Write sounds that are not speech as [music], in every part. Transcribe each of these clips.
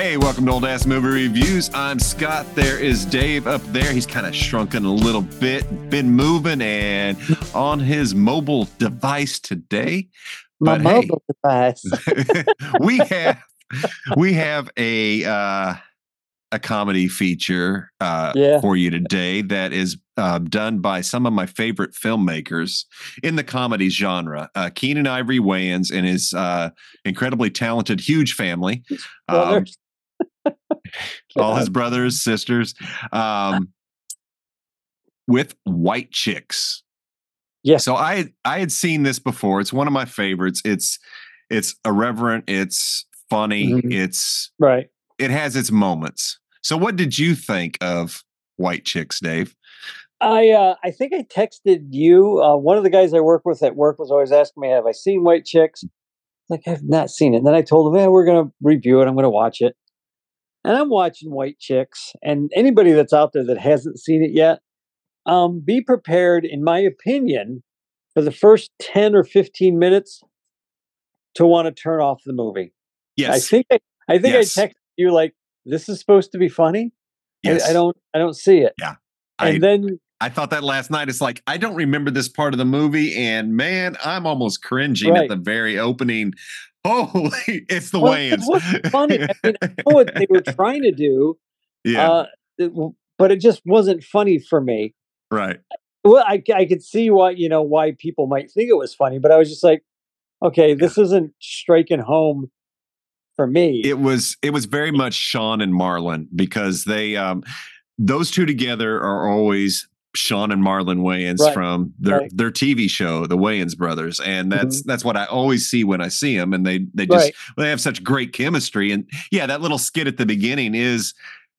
Hey, welcome to Old Ass Movie Reviews. I'm Scott. There is Dave up there. He's kind of shrunken a little bit, been moving and on his mobile device today. My But hey, mobile device. [laughs] we have we have a uh, a comedy feature uh, Yeah. for you today that is uh, done by some of my favorite filmmakers in the comedy genre. Uh, Keenen Ivory Wayans and his uh, incredibly talented, huge family. Um. [laughs] all his brothers, sisters, um, with White Chicks. Yeah. So I I had seen this before. It's one of my favorites. It's it's irreverent. It's funny. Mhm. It's Right. it has its moments. So what did you think of White Chicks, Dave? I uh, I think I texted you. Uh, one of the guys I work with at work was always asking me, "Have I seen White Chicks?" Like I've not seen it. And then I told him, "Yeah, we're gonna review it. I'm gonna watch it." And I'm watching White Chicks. And anybody that's out there that hasn't seen it yet, um, be prepared, in my opinion, for the first ten or fifteen minutes to want to turn off the movie. Yes. I think I, I think Yes. I texted you like, "This is supposed to be funny." I- yes. I, don't I don't see it. Yeah. And I- then I thought that last night. It's like I don't remember this part of the movie, and man, I'm almost cringing Right. at the very opening. [laughs] Holy, it's the Well, it wasn't funny. I mean, I know what they were [laughs] trying to do, yeah, uh, it but it just wasn't funny for me. right. Well, I, I could see why you know why people might think it was funny, but I was just like, okay, this isn't striking home for me. it was it was very much Shawn and Marlon because they um those two together are always Shawn and Marlon Wayans Right, from their right. their TV show, the Wayans brothers, and that's that's what I always see when I see them, and they they just Mm-hmm. Right. they have such great chemistry, and yeah, that little skit at the beginning is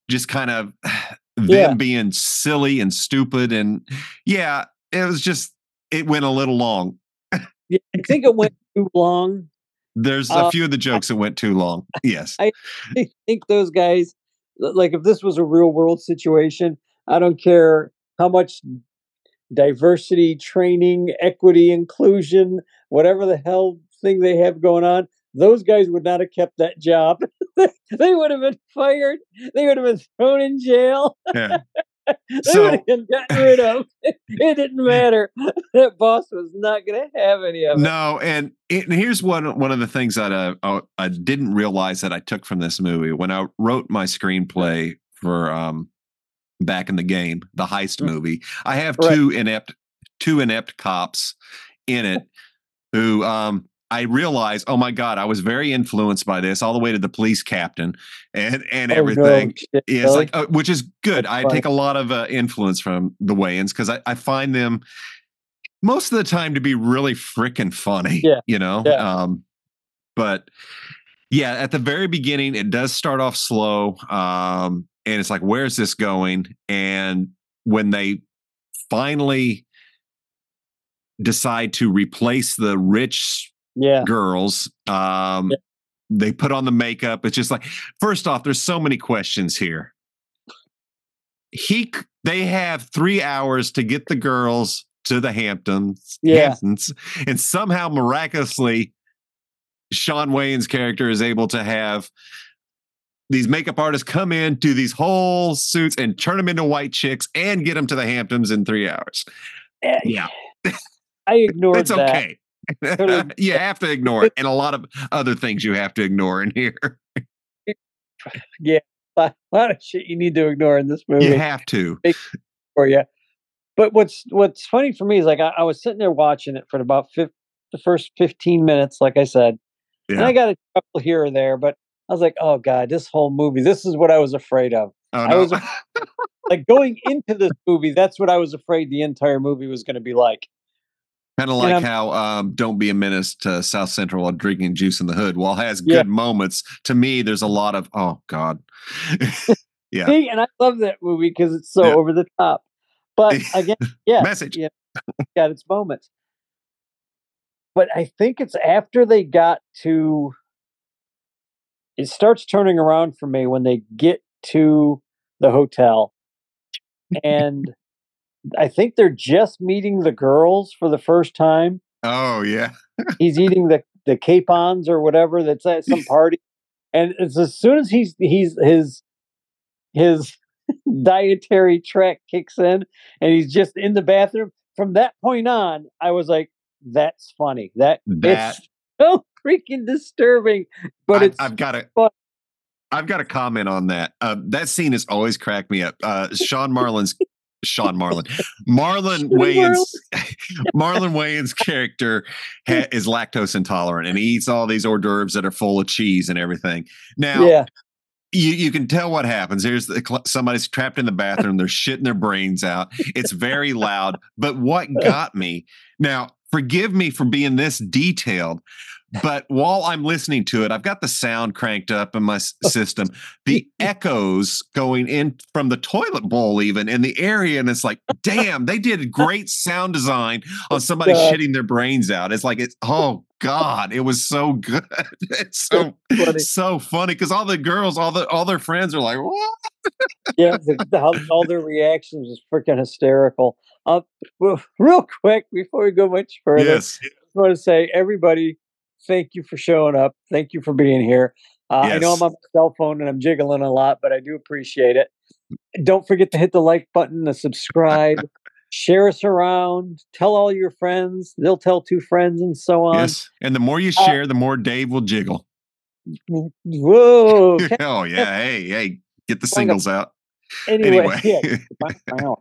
just kind of [sighs] them Yeah. being silly and stupid, and yeah, it was just it went a little long. Yeah, I [laughs] think it went too long. There's a Uh, few of the jokes that went too long. Yes. I think those guys, like if this was a real world situation, I don't care how much diversity, training, equity, inclusion, whatever the hell thing they have going on, those guys would not have kept that job. [laughs] they would have been fired. They would have been thrown in jail. Yeah. [laughs] they So- would have been gotten rid of. [laughs] it didn't matter. That boss was not going to have any of it. No, and, it, and here's one one of the things that uh, I, I didn't realize that I took from this movie when I wrote my screenplay for um, back in the game, the heist Mm. movie. I have Right. two inept two inept cops in it who um, I realized, oh my god, I was very influenced by this, all the way to the police captain and and Oh, everything. Yeah, it's really? like, uh, which is good. That's I take a lot of uh, influence from the Wayans because I, I find them most of the time to be really freaking funny. Yeah, you know. yeah. Um, but yeah, at the very beginning, it does start off slow, um, and it's like, where's this going? And when they finally decide to replace the rich yeah. girls. Um, Yeah. They put on the makeup. It's just like, first off, there's so many questions here. He, they have three hours to get the girls to the Hamptons, Yeah. Hamptons, and somehow miraculously, Shawn Wayans' character is able to have these makeup artists come in, do these whole suits, and turn them into white chicks, and get them to the Hamptons in three hours. Eh, Yeah. [laughs] I ignore ignored It's okay. [laughs] You have to ignore it, and a lot of other things you have to ignore in here. [laughs] Yeah, a lot of shit you need to ignore in this movie You have to. for you. But what's what's funny for me is like I, I was sitting there watching it for about the first fifteen minutes, like I said, and I got a couple here or there, but I was like, oh god, this whole movie, this is what I was afraid of. Oh, I was Like going into this movie, that's what I was afraid the entire movie was going to be like. kind of like how um, "Don't Be a Menace" to South Central while drinking juice in the hood. While it has Yeah. good moments, to me, there's a lot of oh god. [laughs] [laughs] yeah. See, and I love that movie because it's so Yeah. over the top. But [laughs] again, yeah, Message. yeah, it's got its moments. But I think it's after they got to. It starts turning around for me when they get to the hotel, and I think they're just meeting the girls for the first time. Oh yeah. He's eating the the capons or whatever that's at some [laughs] party, and it's as soon as he's he's his his [laughs] dietary track kicks in and he's just in the bathroom from that point on i was like that's funny that, That- it's so freaking disturbing but I, it's I've got to I've got a comment on that. Uh, that scene has always cracked me up. Uh, Shawn Marlin's Shawn Marlin, Marlon Wayans, [laughs] Marlon Wayans' character ha- is lactose intolerant, and he eats all these hors d'oeuvres that are full of cheese and everything. Now, yeah you, you can tell what happens. Here's the, cl- somebody's trapped in the bathroom. They're shitting their brains out. It's very loud. But what [laughs] got me now, forgive me for being this detailed, but while I'm listening to it, I've got the sound cranked up in my [laughs] system. The echoes going in from the toilet bowl, even in the area. And it's like, damn, they did great sound design on somebody God. shitting their brains out. It's like, it's, oh God, it was so good. [laughs] It's so funny. so funny because all the girls, all the all their friends are like, "What?" yeah, the, the, all their reactions is freaking hysterical. Uh, well, [laughs] real quick before we go much further, Yes, I just want to say, everybody, thank you for showing up. Thank you for being here. Uh, I know I'm on my cell phone and I'm jiggling a lot, but I do appreciate it. Don't forget to hit the like button, the subscribe, [laughs] share us around, tell all your friends. They'll tell two friends and so on. yes. And the more you Uh, share, the more Dave will jiggle. Whoa. [laughs] oh yeah, hey, hey, get the singles out. Anyway, Anyway, yeah, [laughs]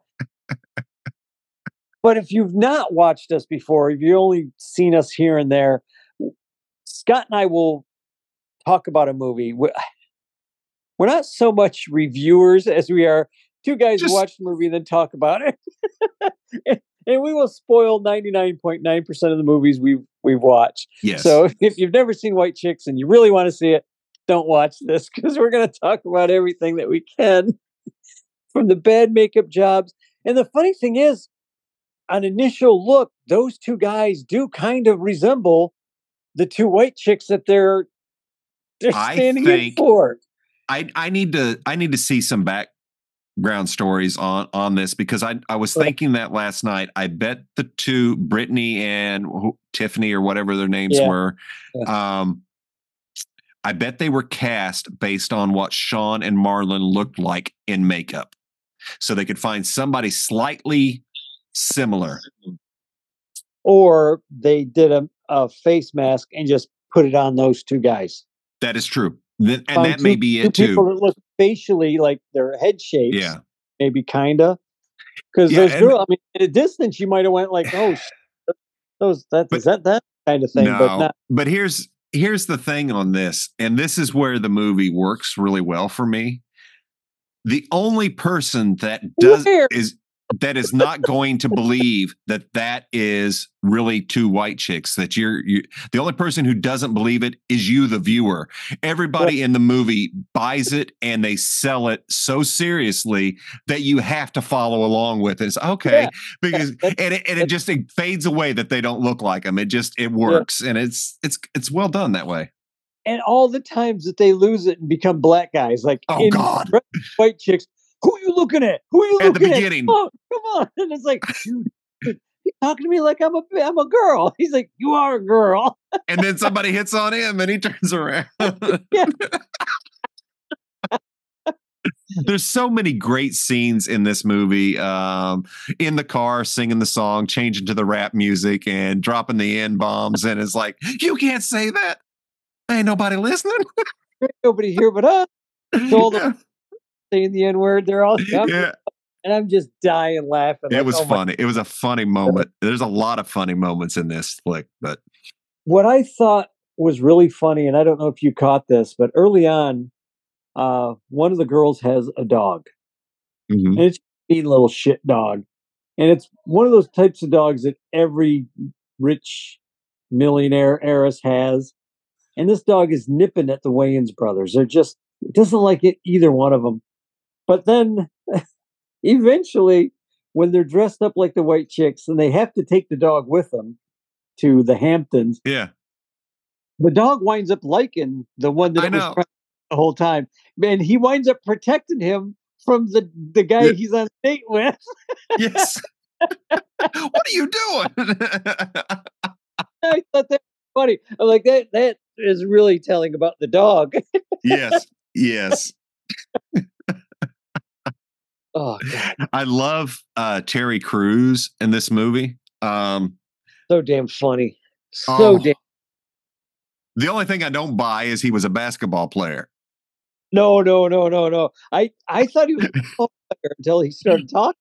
but if you've not watched us before, if you've only seen us here and there, Scott and I will talk about a movie. We- [sighs] We're not so much reviewers as we are two guys Just- who watch the movie and then talk about it. [laughs] and we will spoil 99.9% of the movies we've we've watched. yes. So [laughs] if you've never seen White Chicks and you really want to see it, don't watch this because we're going to talk about everything that we can [laughs] from the bad makeup jobs. And the funny thing is, on initial look, those two guys do kind of resemble the two white chicks that they're they're standing in for. I I need to I need to see some background stories on on this because I I was thinking that last night. I bet the two Brittany and Tiffany or whatever their names Yeah. were. Um, I bet they were cast based on what Shawn and Marlon looked like in makeup, so they could find somebody slightly similar. Or they did a, a face mask and just put it on those two guys. That is true, Th- and Found that may two- be two it too. People that look facially like their head shapes. Yeah. maybe kinda. Because Yeah, those and- girls, I mean, at a distance, you might have went like, "Oh, those that But- is that that kind of thing," no, but not. but here's here's the thing on this, and this is where the movie works really well for me. The only person that does Where? is that is not going to believe that that is really two white chicks. That you're you, the only person who doesn't believe it is you, the viewer. Everybody in the movie buys it and they sell it so seriously that you have to follow along with it. It's okay Yeah, because and it, and it just it fades away that they don't look like them. It just it works and it's it's it's well done that way. And all the times that they lose it and become black guys, like Oh, God. White chicks, who are you looking at? Who are you At the looking beginning. at? Oh, come on! [laughs] And it's like, dude, talking to me like I'm a I'm a girl. [laughs] He's like, you are a girl. And then somebody hits on him and he [laughs] turns around. There's so many great scenes in this movie. Um, in the car, singing the song, changing to the rap music, and dropping the N bombs. And it's like, you can't say that. Ain't nobody listening. Nobody here but us Told yeah. Saying the N word. They're all [laughs] Yeah. and I'm just dying laughing. It like, was oh my funny. It was a funny moment. There's a lot of funny moments in this flick, but what I thought was really funny, and I don't know if you caught this, but early on, uh, one of the girls has a dog, mhm. and it's a little shit dog, and it's one of those types of dogs that every rich millionaire heiress has, and this dog is nipping at the Wayans brothers. They're just it doesn't like it either one of them, but then [laughs] eventually, when they're dressed up like the white chicks and they have to take the dog with them to the Hamptons yeah. the dog winds up liking the one that was the whole time, and he winds up protecting him from the the guy Yeah. he's on a date with. [laughs] Yes. what are you doing? [laughs] I thought that was funny. I'm like that that is really telling about the dog. yes, yes. Oh god, I love uh, Terry Crews in this movie. Um, so damn funny. So Oh. damn. the only thing I don't buy is he was a basketball player. No, no, no, no, no. I I thought he was a football player until he started talking.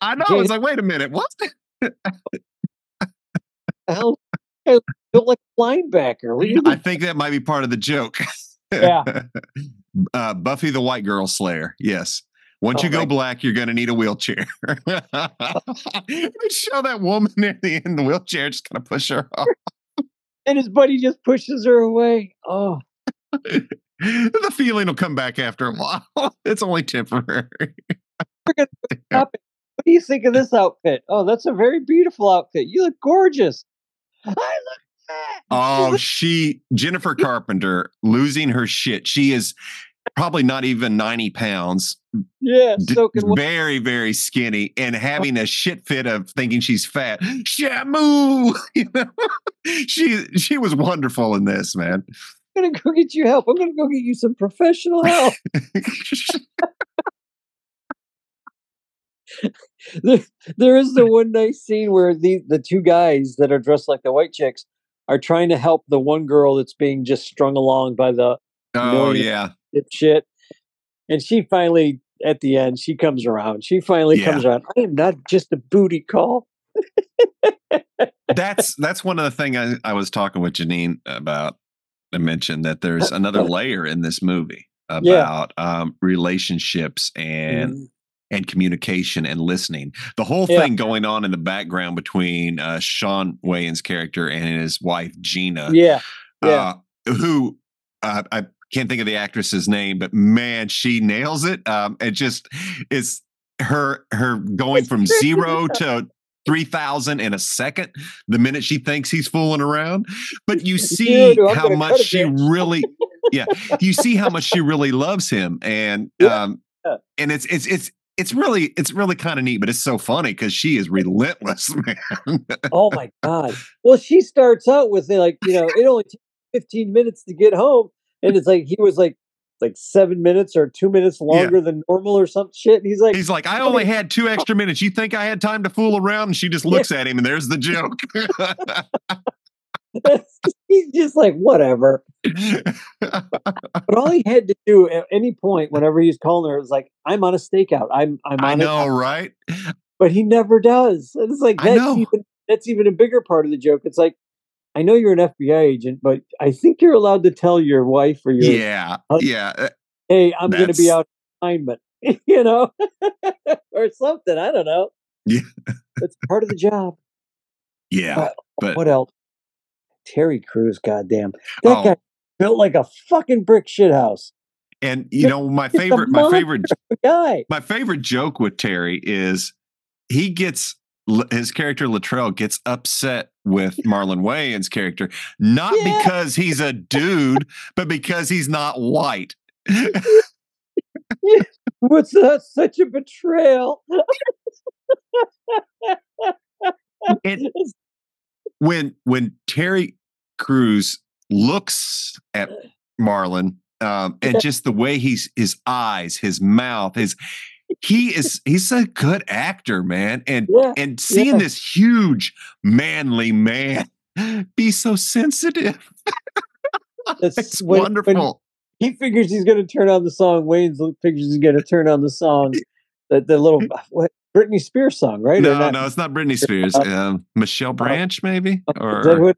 I know. Yeah. It's like, wait a minute, what? [laughs] Hell, I built like a linebacker. I think that might be part of the joke. Yeah. [laughs] uh, Buffy the White Girl Slayer. Yes. Once Oh you go black, you're going to need a wheelchair. [laughs] show that woman in the, in the wheelchair, just kind of push her off. And his buddy just pushes her away. Oh, [laughs] the feeling will come back after a while. [laughs] It's only temporary. What do you think of this outfit? Oh, that's a very beautiful outfit. You look gorgeous. I look fat. Oh, she, Jennifer Carpenter, losing her shit. She is probably not even 90 pounds, yeah, wet. very, very skinny, and oh. having a shit fit of thinking she's fat. Shamu! [laughs] You know? she she was wonderful in this, man. I'm gonna go get you help. I'm gonna go get you some professional help. [laughs] [laughs] there, there is the one nice scene where the the two guys that are dressed like the white chicks are trying to help the one girl that's being just strung along by the oh yeah. shit. And she finally, at the end, she comes around. She finally Yeah. comes around. I am not just a booty call. That's that's one of the thing I, I was talking with Janine about. I mentioned that there's another [laughs] layer in this movie about um, relationships and Mm, and communication and listening. The whole Yeah. thing going on in the background between uh, Shawn Wayans' character and his wife Gina, yeah, yeah. uh, who uh, I can't think of the actress's name, but man, she nails it. Um, it just is her her going from [laughs] zero to. 3000 in a second the minute she thinks he's fooling around but you [laughs] see Dude, how much she really yeah you see how much she really loves him and [laughs] Yeah. um and it's it's it's it's really it's really kind of neat but it's so funny because she is relentless man Oh my god. Well, she starts out with like, you know, it only takes 15 minutes to get home. And it's like he was like like seven minutes or two minutes longer than normal or some shit. And he's like, he's like i only had two extra minutes you think i had time to fool around and she just looks at him and there's the joke [laughs] he's just like, whatever. [laughs] But all he had to do at any point, whenever he's calling her, is like, I'm on a stakeout. I'm I'm on i it." know right but he never does. And it's like that's even that's even a bigger part of the joke. It's like, I know you're an FBI agent, but I think you're allowed to tell your wife or your yeah Uh, yeah uh, hey, I'm going to be out of assignment, [laughs] you know, [laughs] or something. I don't know. Yeah. it's part of the job. yeah Uh, but what else? Terry Crews, goddamn, that Oh. guy built like a fucking brick shit house. and you know my favorite my favorite guy, my favorite joke with Terry is he gets his character Latrell gets upset with Marlon Wayans' character, not Yeah. because he's a dude, but because he's not white. [laughs] what's that? Such a betrayal. And [laughs] when when Terry Crews looks at Marlon, um, and just the way he's his eyes, his mouth, his he is he's a good actor, man. And yeah, and seeing Yeah. this huge manly man [laughs] be so sensitive [laughs] That's it's when- when wonderful he figures he's going to turn on the song. Wayans figures he's going to turn on the song, the, the little what Britney Spears song, right? No not? no it's not britney spears um, michelle branch maybe or what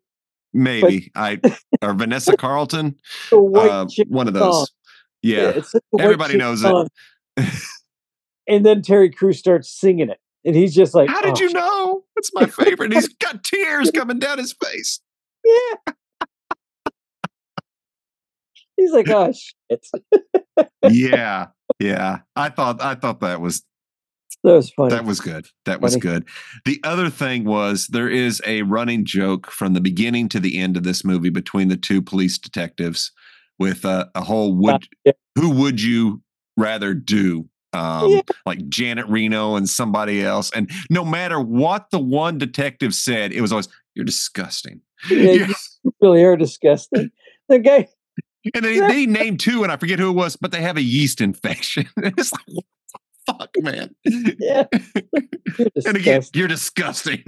maybe i [laughs] or vanessa carlton uh, one of song? those yeah such a white everybody knows it. And then Terry Crews starts singing it, and he's just like, how did "Oh, you know it's my favorite he's [laughs] got tears coming down his face Yeah. He's like, oh shit. yeah yeah i thought i thought that was [laughs] That was funny. That was good. That was Funny. good. The other thing was there is a running joke from the beginning to the end of this movie between the two police detectives with uh, a whole would yeah. who would you rather do? Um, Yeah. like Janet Reno and somebody else. And no matter what the one detective said, it was always, You're disgusting. Yeah, Yeah. you really are disgusting. The guy, [laughs] And they, they named two, and I forget who it was, but they have a yeast infection. [laughs] it's like, what the fuck, man. Yeah. [laughs] And again, you're disgusting.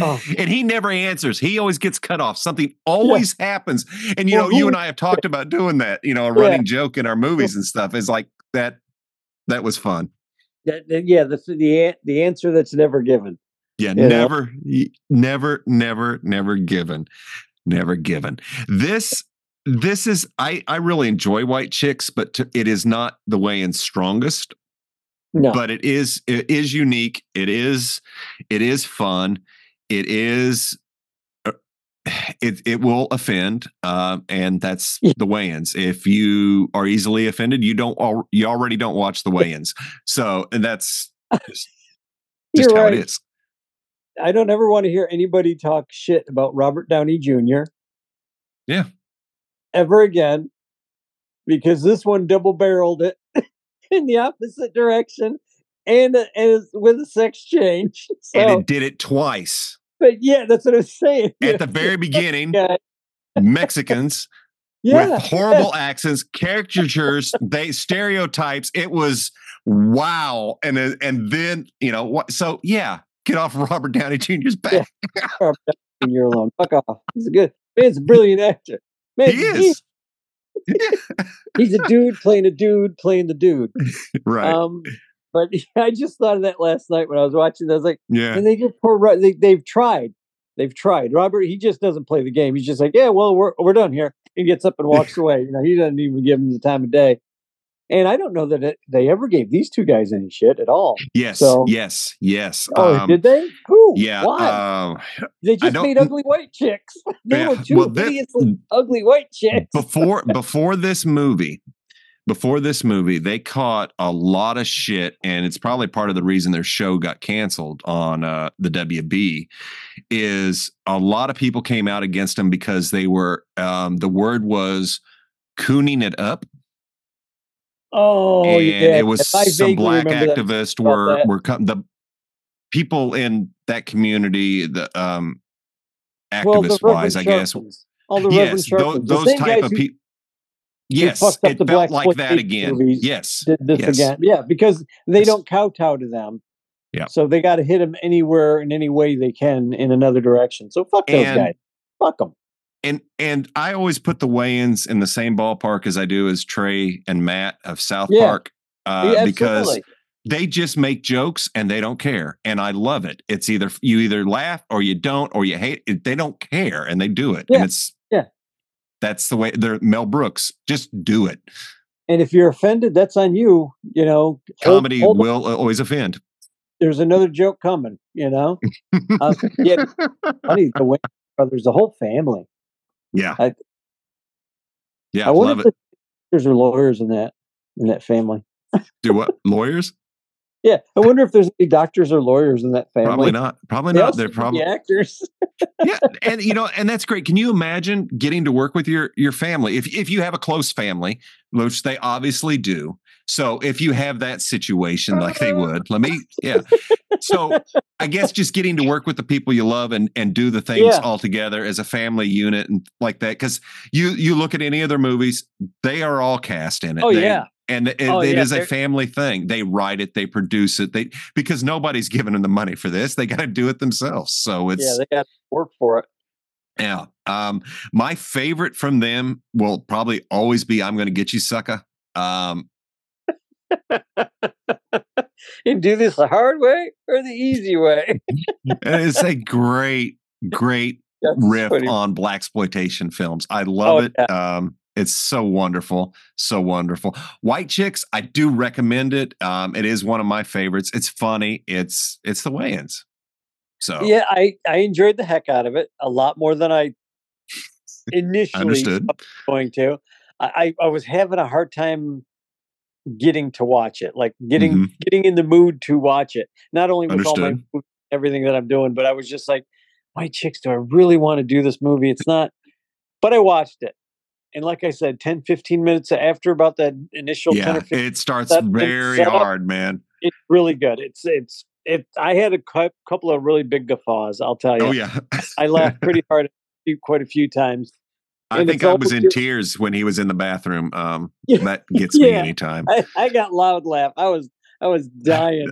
Oh, [laughs] and he never answers. He always gets cut off. Something always happens. And you Well, know, you and I have talked about doing that. You know, a running joke in our movies and stuff is like that. That was fun. that, yeah, the the the answer that's never given. Yeah, know? never, never, never, never given, never given. This, this is I I really enjoy White Chicks, but to, it is not the Wayans' strongest. No, but it is it is unique it is it is fun it is uh, it it will offend um and that's the Wayans if you are easily offended you don't al- you already don't watch the Wayans so and that's [laughs] just, just how right. it is I don't ever want to hear anybody talk shit about Robert Downey Jr. Yeah. Ever again, because this one double barreled it [laughs] in the opposite direction and, and it's with a sex change. So, and it did it twice but yeah, that's what I was saying. at the very [laughs] beginning [laughs] yeah, mexicans yeah, with horrible [laughs] accents, caricatures, they stereotypes. It was wow, and then- and then you know what? So yeah, get off Robert Downey Jr.'s back. Robert Downey Jr. alone. Fuck off. He's a good man. man's a brilliant actor. Man, he is He's a dude playing a dude playing the dude. right. Um, but [laughs] I just thought of that last night when I was watching. I was like, yeah, and they poor Ro- they they've tried, they've tried. Robert, he just doesn't play the game. He's just like, yeah, well, we're we're done here. He gets up and [laughs] walks away. You know, he doesn't even give him the time of day. And I don't know that it, they ever gave these two guys any shit at all. yes, so- yes, yes. Oh, Um, did they? Who? Yeah. Why? Um, they just made ugly white chicks. [laughs] They Yeah, were two well, thi- hideously ugly white chicks. before before this movie before this movie they caught a lot of shit and it's probably part of the reason their show got canceled on uh, the wb is a lot of people came out against them because they were um, the word was cooning it up. Oh, and yeah. it was some black activists were that. were com- the people in that community the um Well, the activist wise i guess. All the Reverend yes those, The those type of people yes it felt like that again movies yes did this yes. again. Yeah, because they Yes. don't kowtow to them. Yeah. So they got to hit them anywhere in any way they can in another direction. So fuck those And- guys. Fuck them. and and i always put the Wayans in the same ballpark as i do as trey and matt of south Yeah. park uh, yeah, because they just make jokes and they don't care and i love it it's either you either laugh or you don't or you hate it they don't care and they do it Yeah. and it's. That's the way they're mel brooks just do it And if you're offended, that's on you. You know, comedy hold- will uh, always offend There's another joke coming. You know, [laughs] uh, yeah, funny. The Wayans brothers, the whole family. yeah I- yeah I wonder love if it there's lawyers in that in that family. do what lawyers Yeah, I wonder if there's any doctors or lawyers in that family. probably not. Probably They not. they're probably actors. yeah and you know and that's great. Can you imagine getting to work with your your family? If if you have a close family which they obviously do so if you have that situation like they uh-huh. would let me yeah. So i guess just getting to work with the people you love and and do the things Yeah. all together as a family unit and like that because you you look at any of their movies they are all cast in it. Oh They- yeah, and it, Oh, it yeah, is a family thing they write it they produce it they because nobody's giving them the money for this they got to do it themselves so it's yeah, they got to work for it. yeah. Um, my favorite from them will probably always be I'm gonna get you, sucker. Um, [laughs] You do this the hard way or the easy way. [laughs] it's a great, great That's riff funny. on black exploitation films. I love Oh, it. Um, it's so wonderful, so wonderful. White Chicks, I do recommend it. Um, it is one of my favorites. It's funny. It's it's the Wayans. So Yeah, I I enjoyed the heck out of it a lot more than I initially understood. was going to. I I was having a hard time getting to watch it, like getting Mhm. getting in the mood to watch it. Not only with all my food, everything that I'm doing, but I was just like, "White chicks, do I really want to do this movie?" It's not. But I watched it, and like I said, 10, 15 minutes after about that initial Yeah, or fifteen, it starts very hard, man. it's really good. It's it's it. I had a cou- couple of really big guffaws. I'll tell you. Oh yeah. I laughed [laughs] pretty hard quite a few times. I And think I was in tears when he was in the bathroom. Um, [laughs] that [laughs] gets me anytime. I, I got loud laugh. I was I was dying.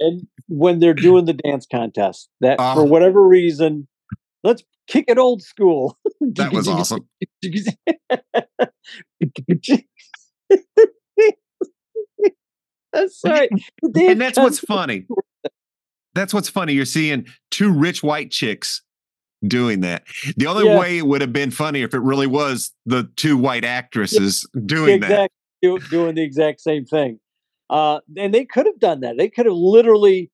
and when they're doing the dance contest, that for Oh. whatever reason, let's kick it old school. [laughs] that was awesome. that's right. And that's what's funny. That's what's funny. You're seeing two rich white chicks doing that. The only Yeah. way it would have been funny if it really was the two white actresses doing that. exactly do, doing the exact same thing. Uh, and they could have done that. They could have literally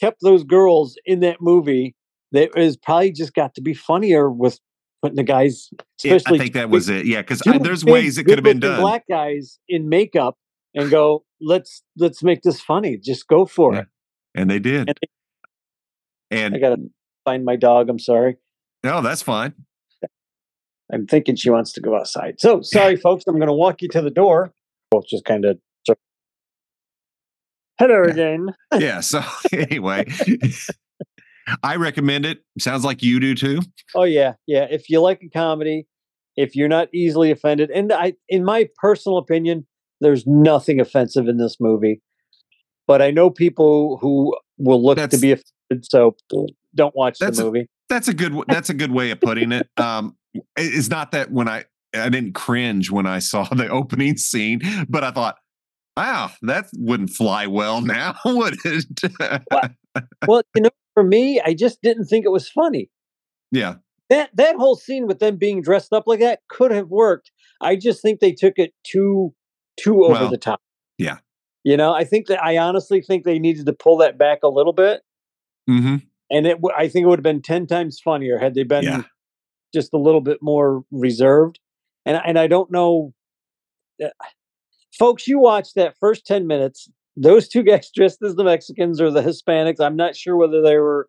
kept those girls in that movie. That is probably just got to be funnier with putting the guys, Yeah, especially I think that was it. Yeah, because there's big, ways it could have been done. Black guys in makeup and go, let's let's make this funny. Just go for Yeah. it. And they did. And And I gotta find my dog. I'm sorry. no, that's fine. I'm thinking she wants to go outside. So [laughs] sorry, folks. I'm going to walk you to the door. Both just kind of. Hello again. Yeah. So [laughs] anyway, [laughs] I recommend it. Sounds like you do too. Oh yeah, yeah. If you like a comedy, if you're not easily offended, and I, in my personal opinion, there's nothing offensive in this movie. But I know people who will look to be offended, so don't watch That's the a- movie. That's a good. That's a good way of putting it. Um, it- it's not that when I I didn't cringe when I saw the opening scene, but I thought, wow, that wouldn't fly well now, [laughs] would it? well, you know, for me, I just didn't think it was funny. yeah. That that whole scene with them being dressed up like that could have worked. I just think they took it too too over Well, the top. yeah. You know, I think that I honestly think they needed to pull that back a little bit. hmm and it I think it would have been ten times funnier had they been Yeah. just a little bit more reserved. And and I don't know, uh, folks. You watch that first ten minutes. Those two guys [laughs] dressed as the Mexicans or the Hispanics. I'm not sure whether they were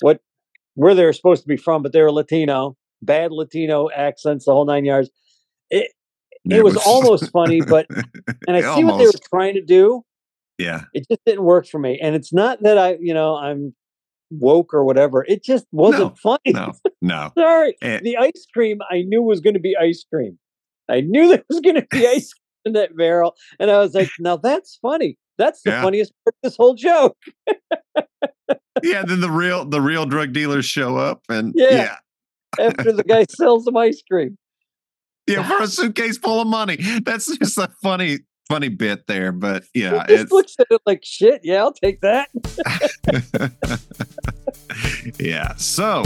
what where they were supposed to be from, but they were Latino. Bad Latino accents, the whole nine yards. It it was almost funny, but [laughs] and I see what they were trying to do. yeah. It just didn't work for me. And it's not that I, you know, I'm woke or whatever. It just wasn't funny. No. [laughs] No. Sorry. Eh. The ice cream I knew was going to be ice cream. I knew there was going to be ice cream in that barrel. And I was like, now that's funny. That's the Yeah. funniest part of this whole joke. Yeah. Then the real the real drug dealers show up, and Yeah. yeah. After the guy sells them ice cream. Yeah, for a suitcase full of money. That's just a funny, funny bit there. But yeah, he just it's looks at it like shit. Yeah, I'll take that. [laughs] yeah. So,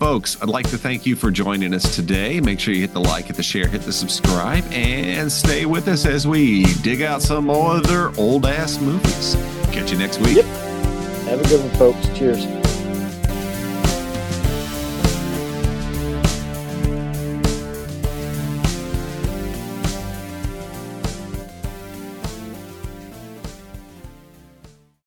folks, I'd like to thank you for joining us today. Make sure you hit the like, hit the share, hit the subscribe, and stay with us as we dig out some other old ass movies. Catch you next week. Yep. Have a good one, folks. Cheers.